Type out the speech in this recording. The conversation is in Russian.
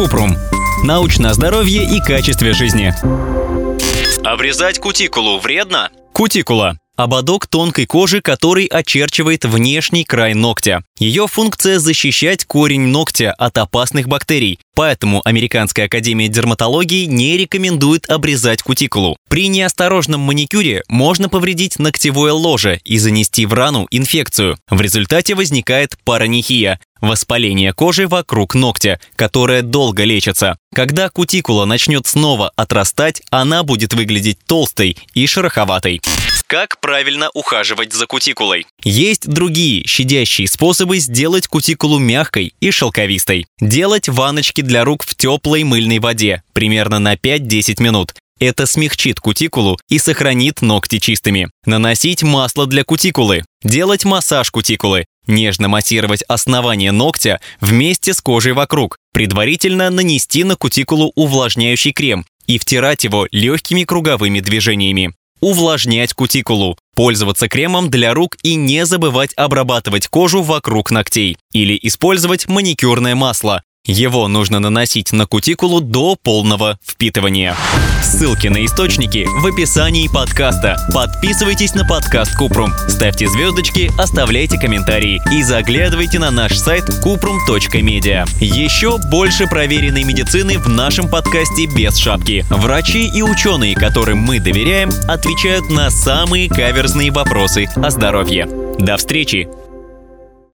Купрум. Научное здоровье и качестве жизни. Обрезать кутикулу вредно? Кутикула ободок тонкой кожи, который очерчивает внешний край ногтя. Ее функция – защищать корень ногтя от опасных бактерий, поэтому Американская академия дерматологии не рекомендует обрезать кутикулу. При неосторожном маникюре можно повредить ногтевое ложе и занести в рану инфекцию. В результате возникает паранихия – воспаление кожи вокруг ногтя, которое долго лечится. Когда кутикула начнет снова отрастать, она будет выглядеть толстой и шероховатой. Как правильно ухаживать за кутикулой? Есть другие щадящие способы сделать кутикулу мягкой и шелковистой. Делать ваночки для рук в теплой мыльной воде примерно на 5-10 минут. Это смягчит кутикулу и сохранит ногти чистыми. Наносить масло для кутикулы. Делать массаж кутикулы. Нежно массировать основание ногтя вместе с кожей вокруг. Предварительно нанести на кутикулу увлажняющий крем и втирать его легкими круговыми движениями увлажнять кутикулу, пользоваться кремом для рук и не забывать обрабатывать кожу вокруг ногтей или использовать маникюрное масло. Его нужно наносить на кутикулу до полного впитывания. Ссылки на источники в описании подкаста. Подписывайтесь на подкаст Купрум, ставьте звездочки, оставляйте комментарии и заглядывайте на наш сайт kuprum.media. Еще больше проверенной медицины в нашем подкасте без шапки. Врачи и ученые, которым мы доверяем, отвечают на самые каверзные вопросы о здоровье. До встречи!